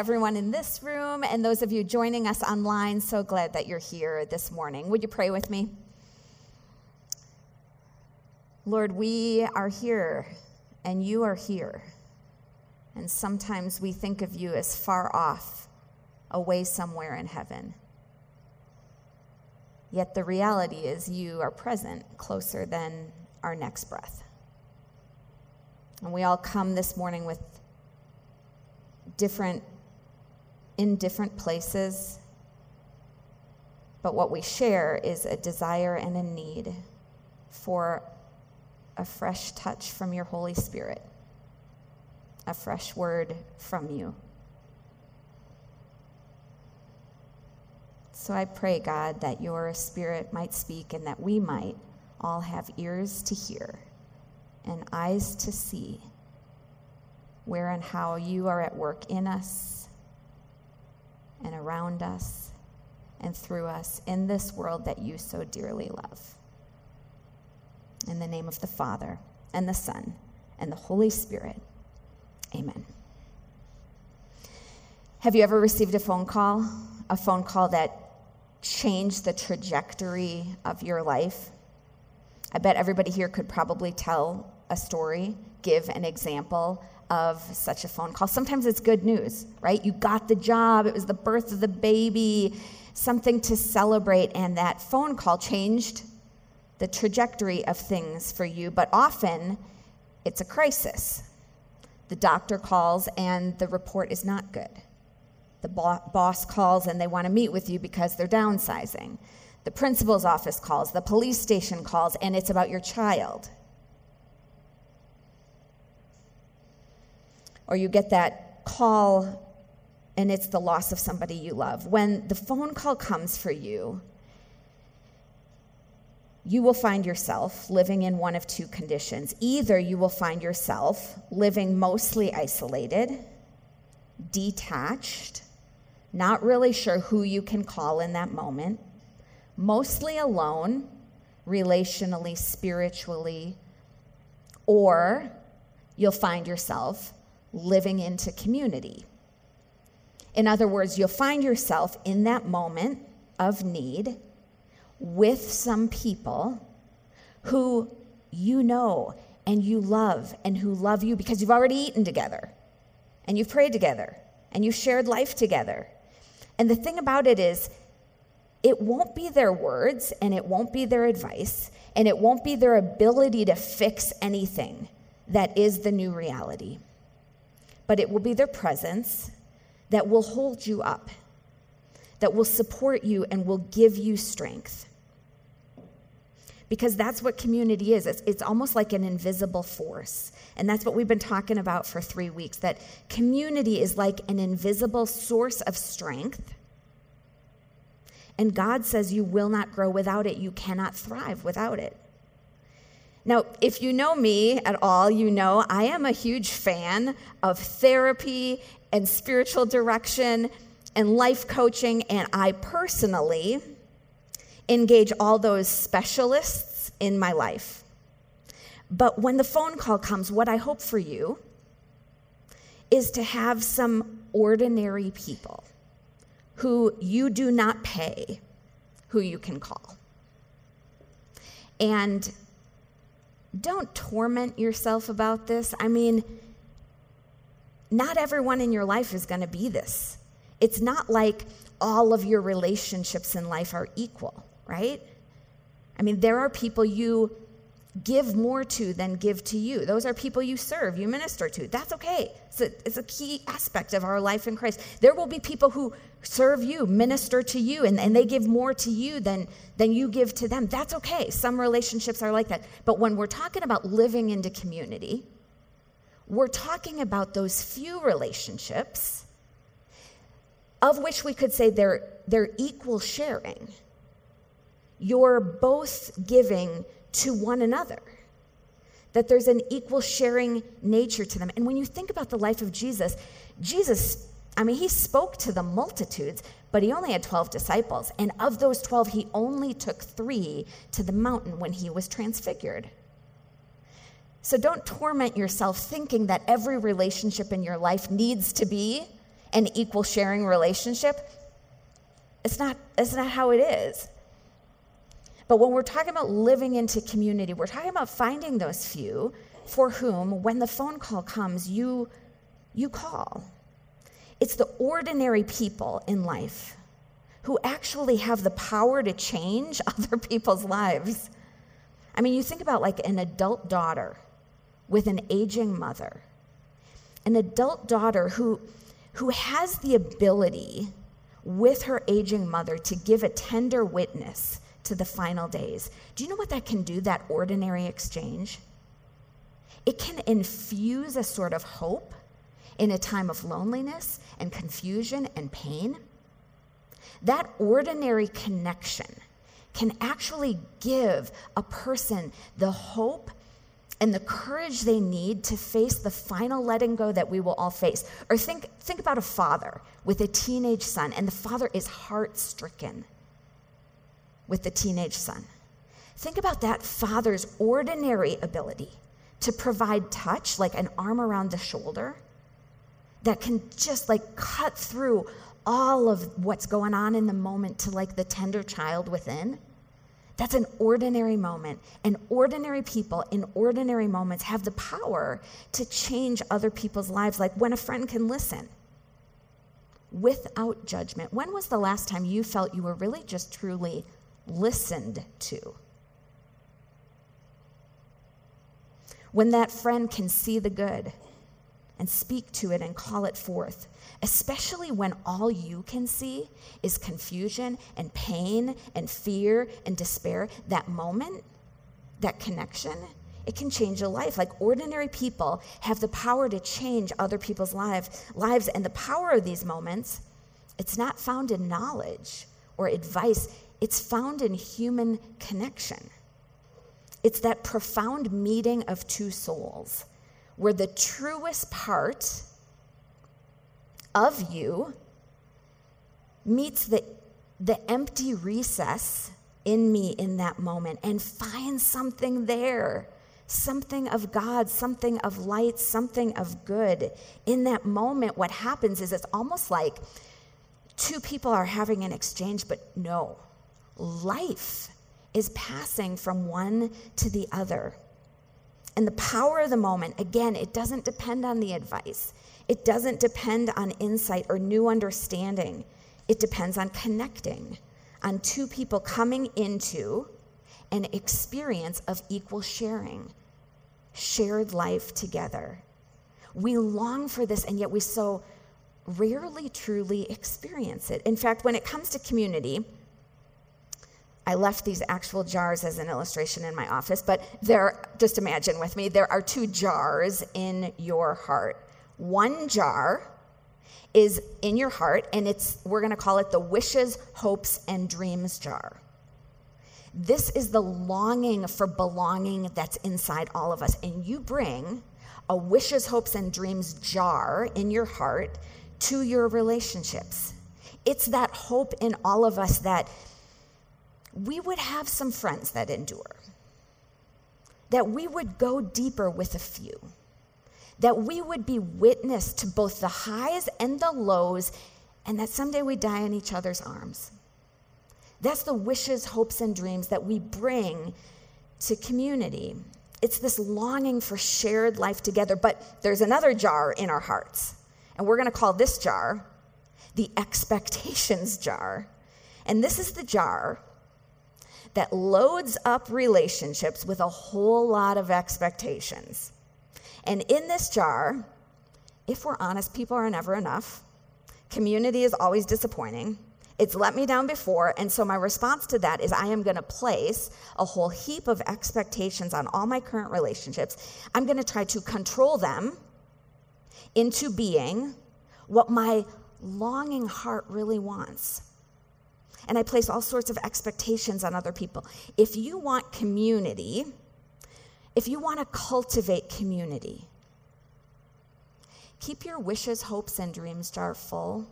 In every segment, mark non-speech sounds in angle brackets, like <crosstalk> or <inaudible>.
everyone in this room and those of you joining us online. So glad that you're here this morning. Would you pray with me? Lord, we are here and you are here. And sometimes we think of you as far off, away somewhere in heaven. Yet the reality is you are present closer than our next breath. And we all come this morning with different, in different places. But what we share is a desire and a need for a fresh touch from your Holy Spirit, a fresh word from you. So I pray, God, that your Spirit might speak and that we might all have ears to hear and eyes to see where and how you are at work in us and around us and through us in this world that you so dearly love. In the name of the Father, and the Son, and the Holy Spirit. Amen. Have you ever received a phone call? A phone call that changed the trajectory of your life? I bet everybody here could probably tell a story, give an example of such a phone call. Sometimes it's good news, right? You got the job, it was the birth of the baby, something to celebrate, and that phone call changed the trajectory of things for you. But often it's a crisis. The doctor calls and the report is not good. The bo- boss calls and they want to meet with you because they're downsizing. The principal's office calls, the police station calls, and it's about your child. Or you get that call and it's the loss of somebody you love. When the phone call comes for you, you will find yourself living in one of two conditions. Either you will find yourself living mostly isolated, detached, not really sure who you can call in that moment, mostly alone, relationally, spiritually, or you'll find yourself living into community. In other words, you'll find yourself in that moment of need with some people who you know and you love and who love you because you've already eaten together and you've prayed together and you've shared life together. And the thing about it is, it won't be their words and it won't be their advice and it won't be their ability to fix anything that is the new reality but it will be their presence that will hold you up, that will support you and will give you strength. Because that's what community is. It's, it's almost like an invisible force. And that's what we've been talking about for three weeks that community is like an invisible source of strength. And God says you will not grow without it, you cannot thrive without it. Now, if you know me at all, you know I am a huge fan of therapy and spiritual direction and life coaching, and I personally engage all those specialists in my life. But when the phone call comes, what I hope for you is to have some ordinary people who you do not pay who you can call. And don't torment yourself about this. I mean, not everyone in your life is going to be this. It's not like all of your relationships in life are equal, right? I mean, there are people you give more to than give to you. Those are people you serve, you minister to. That's okay. It's a, it's a key aspect of our life in Christ. There will be people who serve you, minister to you, and, and they give more to you than, than you give to them. That's okay. Some relationships are like that. But when we're talking about living into community, we're talking about those few relationships of which we could say they're, they're equal sharing. You're both giving to one another, that there's an equal sharing nature to them. And when you think about the life of Jesus, Jesus, I mean, he spoke to the multitudes, but he only had 12 disciples. And of those 12, he only took three to the mountain when he was transfigured. So don't torment yourself thinking that every relationship in your life needs to be an equal sharing relationship. It's not, it's not how it is. But when we're talking about living into community, we're talking about finding those few for whom, when the phone call comes, you, you call. It's the ordinary people in life who actually have the power to change <laughs> other people's lives. I mean, you think about like an adult daughter with an aging mother, an adult daughter who, who has the ability with her aging mother to give a tender witness to the final days. Do you know what that can do, that ordinary exchange? It can infuse a sort of hope in a time of loneliness and confusion and pain. That ordinary connection can actually give a person the hope and the courage they need to face the final letting go that we will all face. Or think, think about a father with a teenage son, and the father is heart stricken with the teenage son. Think about that father's ordinary ability to provide touch, like an arm around the shoulder, that can just like cut through all of what's going on in the moment to like the tender child within. That's an ordinary moment. And ordinary people in ordinary moments have the power to change other people's lives, like when a friend can listen without judgment. When was the last time you felt you were really just truly listened to? When that friend can see the good and speak to it and call it forth, especially when all you can see is confusion and pain and fear and despair, that moment, that connection, it can change a life. Like ordinary people have the power to change other people's life, lives, and the power of these moments, it's not found in knowledge or advice, it's found in human connection. It's that profound meeting of two souls where the truest part of you meets the, the empty recess in me in that moment and finds something there something of God, something of light, something of good. In that moment, what happens is it's almost like two people are having an exchange, but no, life is passing from one to the other. And the power of the moment, again, it doesn't depend on the advice. It doesn't depend on insight or new understanding. It depends on connecting, on two people coming into an experience of equal sharing, shared life together. We long for this, and yet we so rarely truly experience it. In fact, when it comes to community, I left these actual jars as an illustration in my office, but there, just imagine with me, there are two jars in your heart. One jar is in your heart, and it's, we're going to call it the wishes, hopes, and dreams jar. This is the longing for belonging that's inside all of us. And you bring a wishes, hopes, and dreams jar in your heart to your relationships. It's that hope in all of us that we would have some friends that endure, that we would go deeper with a few, that we would be witness to both the highs and the lows, and that someday we die in each other's arms. That's the wishes, hopes, and dreams that we bring to community. It's this longing for shared life together, but there's another jar in our hearts. And we're going to call this jar the expectations jar. And this is the jar that loads up relationships with a whole lot of expectations. And in this jar, if we're honest, people are never enough. Community is always disappointing. It's let me down before, and so my response to that is I am going to place a whole heap of expectations on all my current relationships. I'm going to try to control them into being what my longing heart really wants and I place all sorts of expectations on other people. If you want community, if you want to cultivate community, keep your wishes, hopes, and dreams jar full,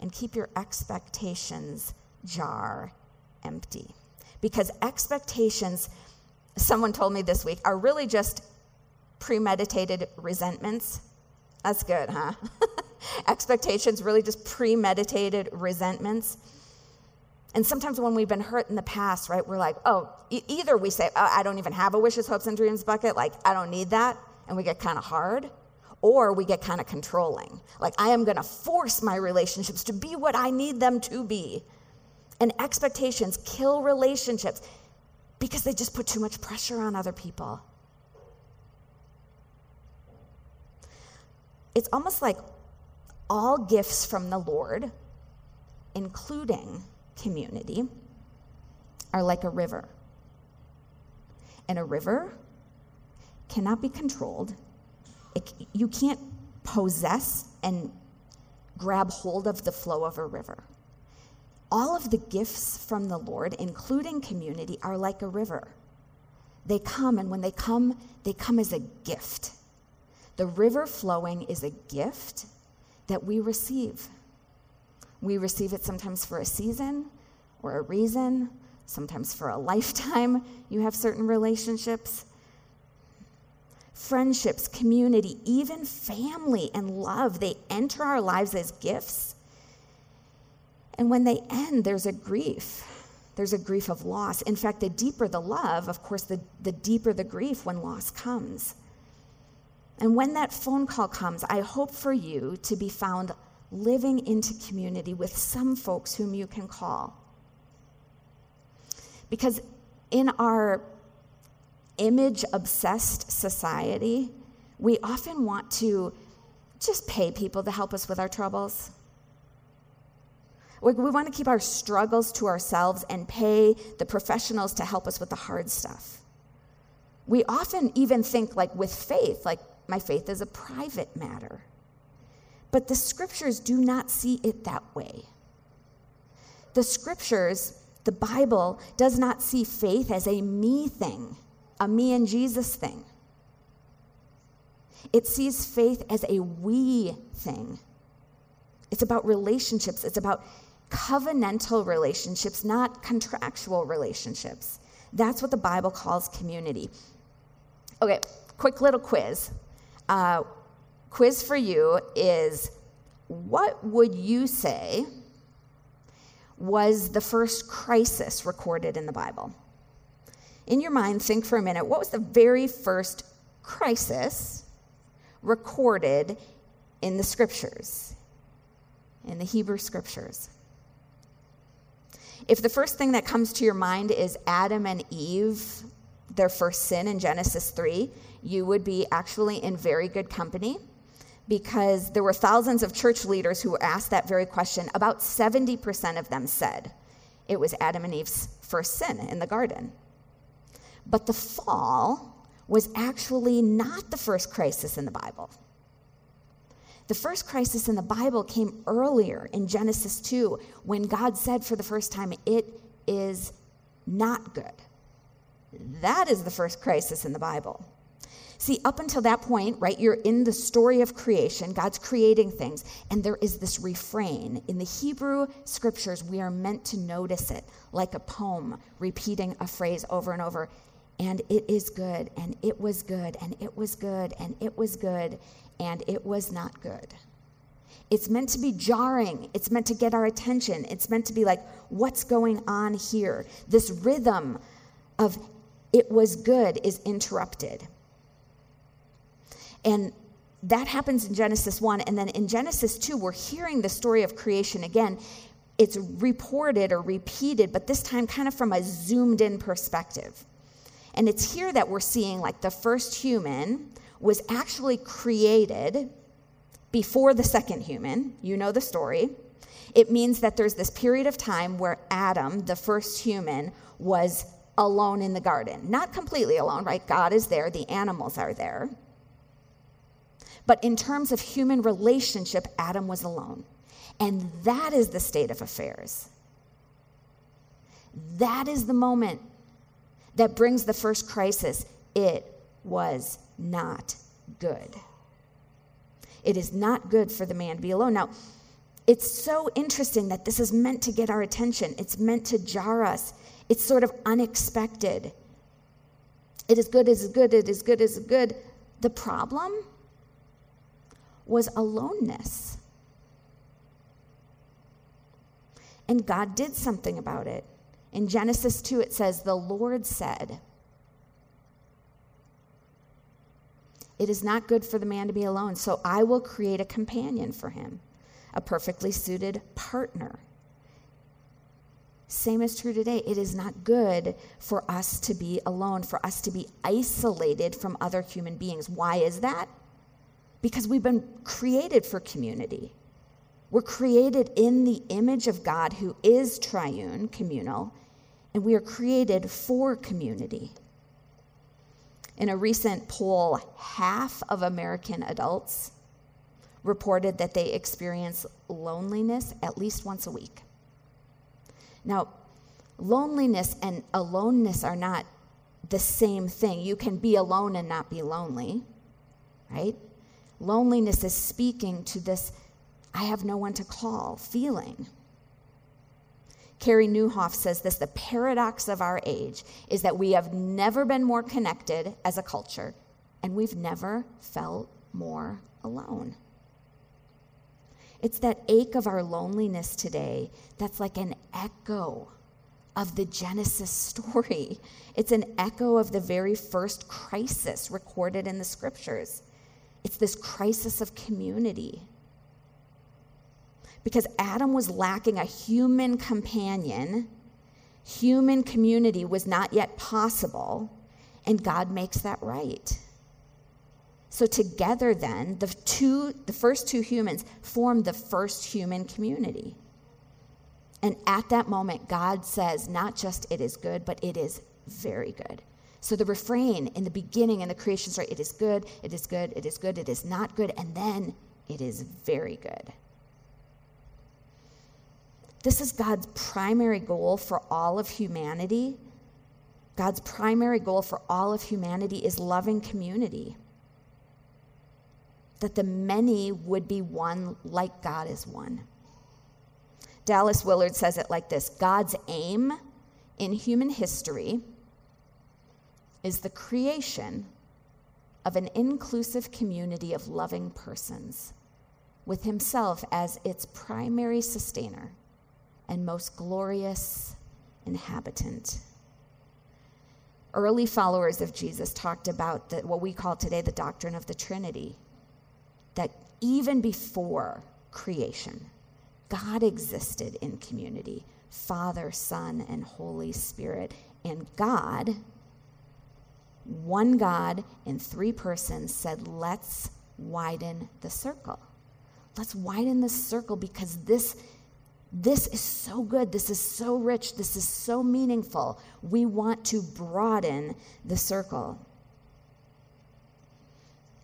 and keep your expectations jar empty. Because expectations, someone told me this week, are really just premeditated resentments. That's good, huh? <laughs> expectations, really just premeditated resentments. And sometimes when we've been hurt in the past, right, we're like, oh, e- either we say, oh, I don't even have a wishes, hopes, and dreams bucket, like, I don't need that, and we get kind of hard, or we get kind of controlling. Like, I am going to force my relationships to be what I need them to be. And expectations kill relationships because they just put too much pressure on other people. It's almost like all gifts from the Lord, including community, are like a river. And a river cannot be controlled. It, you can't possess and grab hold of the flow of a river. All of the gifts from the Lord, including community, are like a river. They come, and when they come, they come as a gift. The river flowing is a gift that we receive. We receive it sometimes for a season or a reason, sometimes for a <laughs> lifetime. You have certain relationships. Friendships, community, even family and love, they enter our lives as gifts. And when they end, there's a grief. There's a grief of loss. In fact, the deeper the love, of course, the, the deeper the grief when loss comes. And when that phone call comes, I hope for you to be found living into community with some folks whom you can call. Because in our image obsessed society, we often want to just pay people to help us with our troubles. We, want to keep our struggles to ourselves and pay the professionals to help us with the hard stuff. We often even think, like with faith, like my faith is a private matter. But the scriptures do not see it that way. The scriptures, the Bible, does not see faith as a me thing, a me and Jesus thing. It sees faith as a we thing. It's about relationships, it's about covenantal relationships, not contractual relationships. That's what the Bible calls community. Okay, quick little quiz. Uh, quiz for you is what would you say was the first crisis recorded in the Bible? In your mind, think for a minute what was the very first crisis recorded in the scriptures, in the Hebrew scriptures? If the first thing that comes to your mind is Adam and Eve, their first sin in Genesis 3, you would be actually in very good company because there were thousands of church leaders who were asked that very question. About 70% of them said it was Adam and Eve's first sin in the garden. But the fall was actually not the first crisis in the Bible. The first crisis in the Bible came earlier in Genesis 2 when God said for the first time, It is not good. That is the first crisis in the Bible. See, up until that point, right, you're in the story of creation. God's creating things, and there is this refrain. In the Hebrew scriptures, we are meant to notice it like a poem, repeating a phrase over and over. And it is good, and it was good, and it was good, and it was good, and it was not good. It's meant to be jarring. It's meant to get our attention. It's meant to be like, what's going on here? This rhythm of it was good is interrupted. And that happens in Genesis 1. And then in Genesis 2, we're hearing the story of creation again. It's reported or repeated, but this time kind of from a zoomed in perspective. And it's here that we're seeing like the first human was actually created before the second human. You know the story. It means that there's this period of time where Adam, the first human, was alone in the garden. Not completely alone, right? God is there, the animals are there. But in terms of human relationship, Adam was alone. And that is the state of affairs. That is the moment that brings the first crisis. It was not good. It is not good for the man to be alone. Now, it's so interesting that this is meant to get our attention, it's meant to jar us. It's sort of unexpected. It is good, it is good, it is good, it is good. The problem was aloneness. And God did something about it. In Genesis 2, it says, The Lord said, It is not good for the man to be alone, so I will create a companion for him, a perfectly suited partner. Same is true today. It is not good for us to be alone, for us to be isolated from other human beings. Why is that? Because we've been created for community. We're created in the image of God who is triune, communal, and we are created for community. In a recent poll, half of American adults reported that they experience loneliness at least once a week. Now, loneliness and aloneness are not the same thing. You can be alone and not be lonely, right? Loneliness is speaking to this I have no one to call feeling. Carey Nieuwhof says this the paradox of our age is that we have never been more connected as a culture, and we've never felt more alone. It's that ache of our loneliness today that's like an echo of the Genesis story. It's an echo of the very first crisis recorded in the scriptures. It's this crisis of community because Adam was lacking a human companion. Human community was not yet possible, and God makes that right. So together then, the two the first two humans form the first human community. And at that moment God says not just it is good, but it is very good. So the refrain in the beginning in the creation story, it is good, it is good, it is good, it is not good, and then it is very good. This is God's primary goal for all of humanity. God's primary goal for all of humanity is loving community. That the many would be one like God is one. Dallas Willard says it like this God's aim in human history is the creation of an inclusive community of loving persons, with Himself as its primary sustainer and most glorious inhabitant. Early followers of Jesus talked about the, what we call today the doctrine of the Trinity, that even before creation, God existed in community Father, Son, and Holy Spirit. And God, one God in three persons, said, Let's widen the circle. Let's widen the circle because this this is so good. This is so rich. This is so meaningful. We want to broaden the circle.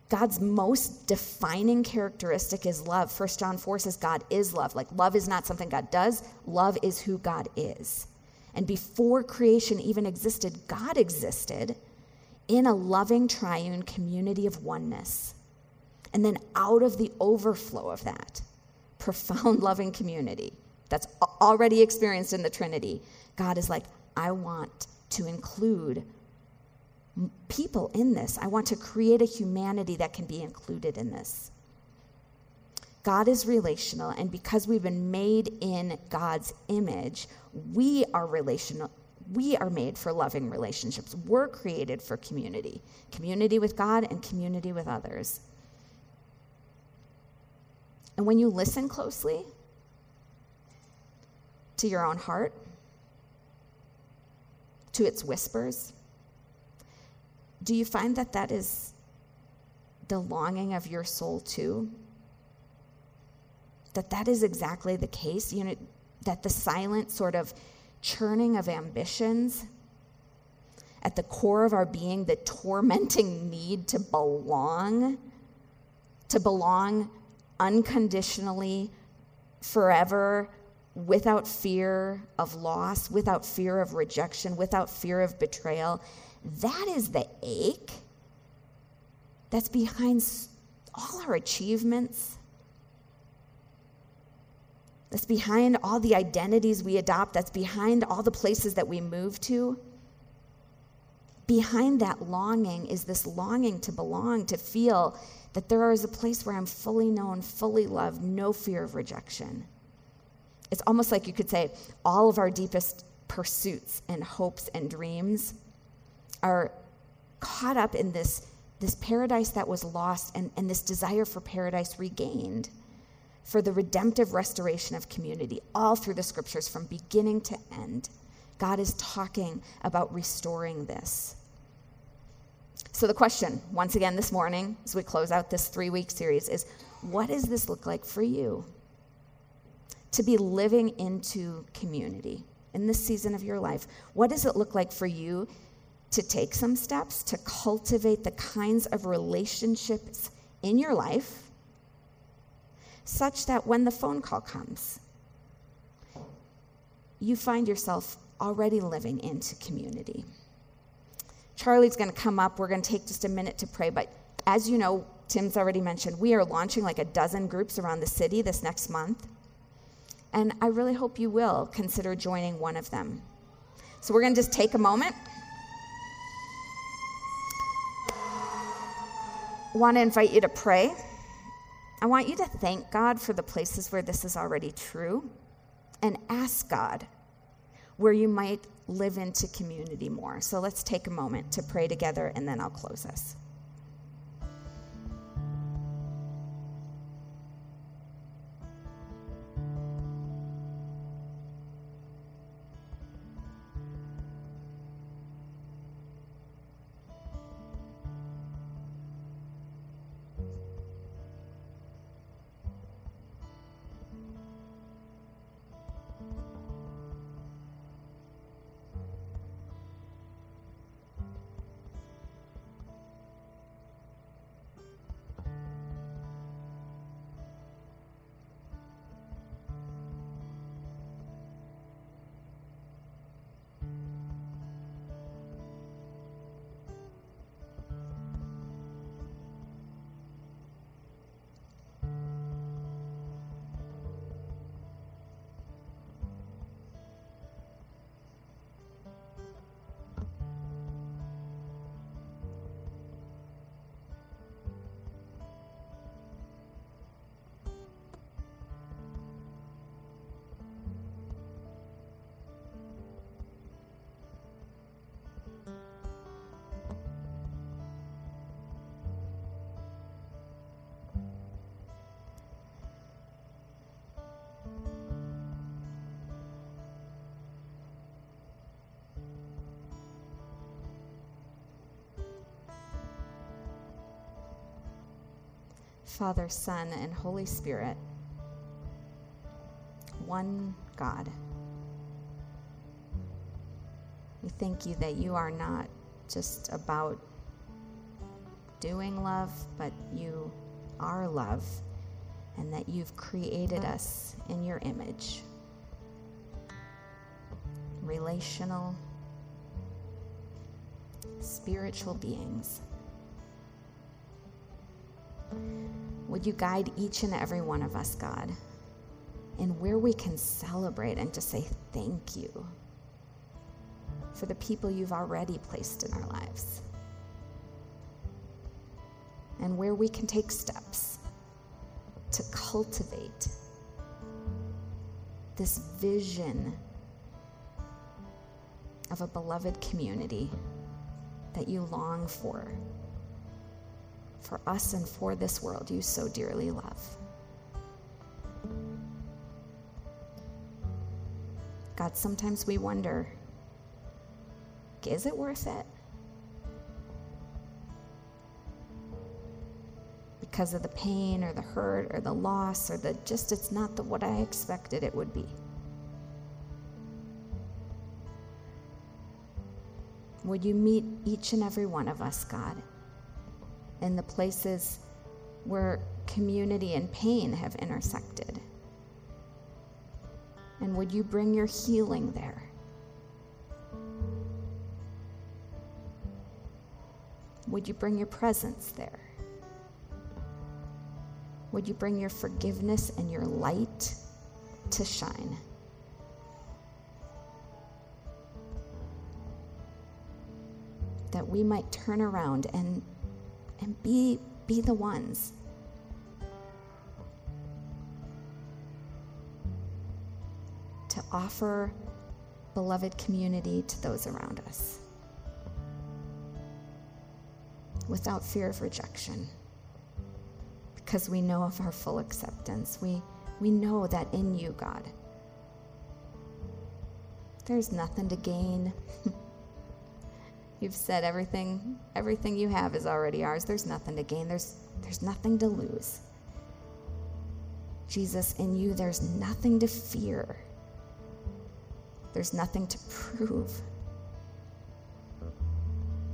God's most defining characteristic is love. 1 John 4 says God is love. Like, love is not something God does, love is who God is. And before creation even existed, God existed in a loving triune community of oneness. And then out of the overflow of that, profound <laughs> loving community that's already experienced in the Trinity. God is like, I want to include people in this. I want to create a humanity that can be included in this. God is relational, and because we've been made in God's image, we are relational. We are made for loving relationships. We're created for community community with God and community with others. And when you listen closely, to your own heart, to its whispers? Do you find that that is the longing of your soul too? That that is exactly the case, you know, that the silent sort of churning of ambitions at the core of our being, the tormenting need to belong, to belong unconditionally, forever, without fear of loss, without fear of rejection, without fear of betrayal. That is the ache that's behind all our achievements. That's behind all the identities we adopt. That's behind all the places that we move to. Behind that longing is this longing to belong, to feel that there is a place where I'm fully known, fully loved, no fear of rejection. It's almost like you could say all of our deepest pursuits and hopes and dreams are caught up in this, this paradise that was lost and, and this desire for paradise regained, for the redemptive restoration of community, all through the scriptures from beginning to end. God is talking about restoring this. So, the question, once again this morning, as we close out this three week series, is what does this look like for you? To be living into community in this season of your life. What does it look like for you to take some steps to cultivate the kinds of relationships in your life such that when the phone call comes, you find yourself already living into community? Charlie's going to come up. We're going to take just a minute to pray. But as you know, Tim's already mentioned, we are launching like a dozen groups around the city this next month. And I really hope you will consider joining one of them. So we're going to just take a moment. Want to invite you to pray. I want you to thank God for the places where this is already true and ask God where you might live into community more. So let's take a moment to pray together and then I'll close us. Father, Son, and Holy Spirit, one God. We thank you that you are not just about doing love, but you are love, and that you've created us in your image. Relational, spiritual beings. Would you guide each and every one of us, God, in where we can celebrate and just say thank you for the people you've already placed in our lives, and where we can take steps to cultivate this vision of a beloved community that you long for for us and for this world you so dearly love. God, sometimes we wonder is it worth it? Because of the pain or the hurt or the loss or the just, it's not the, what I expected it would be. Would you meet each and every one of us, God? In the places where community and pain have intersected? And would you bring your healing there? Would you bring your presence there? Would you bring your forgiveness and your light to shine? That we might turn around and and be, be the ones. To offer beloved community to those around us without fear of rejection because we know of our full acceptance. We, we know that in you, God, there's nothing to gain. <laughs> You've said everything, everything you have is already ours. There's nothing to gain. There's, there's nothing to lose. Jesus, in you, there's nothing to fear. There's nothing to prove.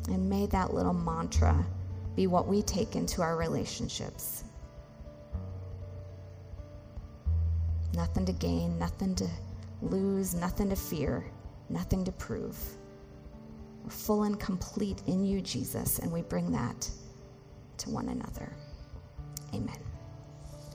And may that little mantra be what we take into our relationships. Nothing to gain, nothing to lose, nothing to fear, nothing to prove. Full and complete in you, Jesus, and we bring that to one another. Amen.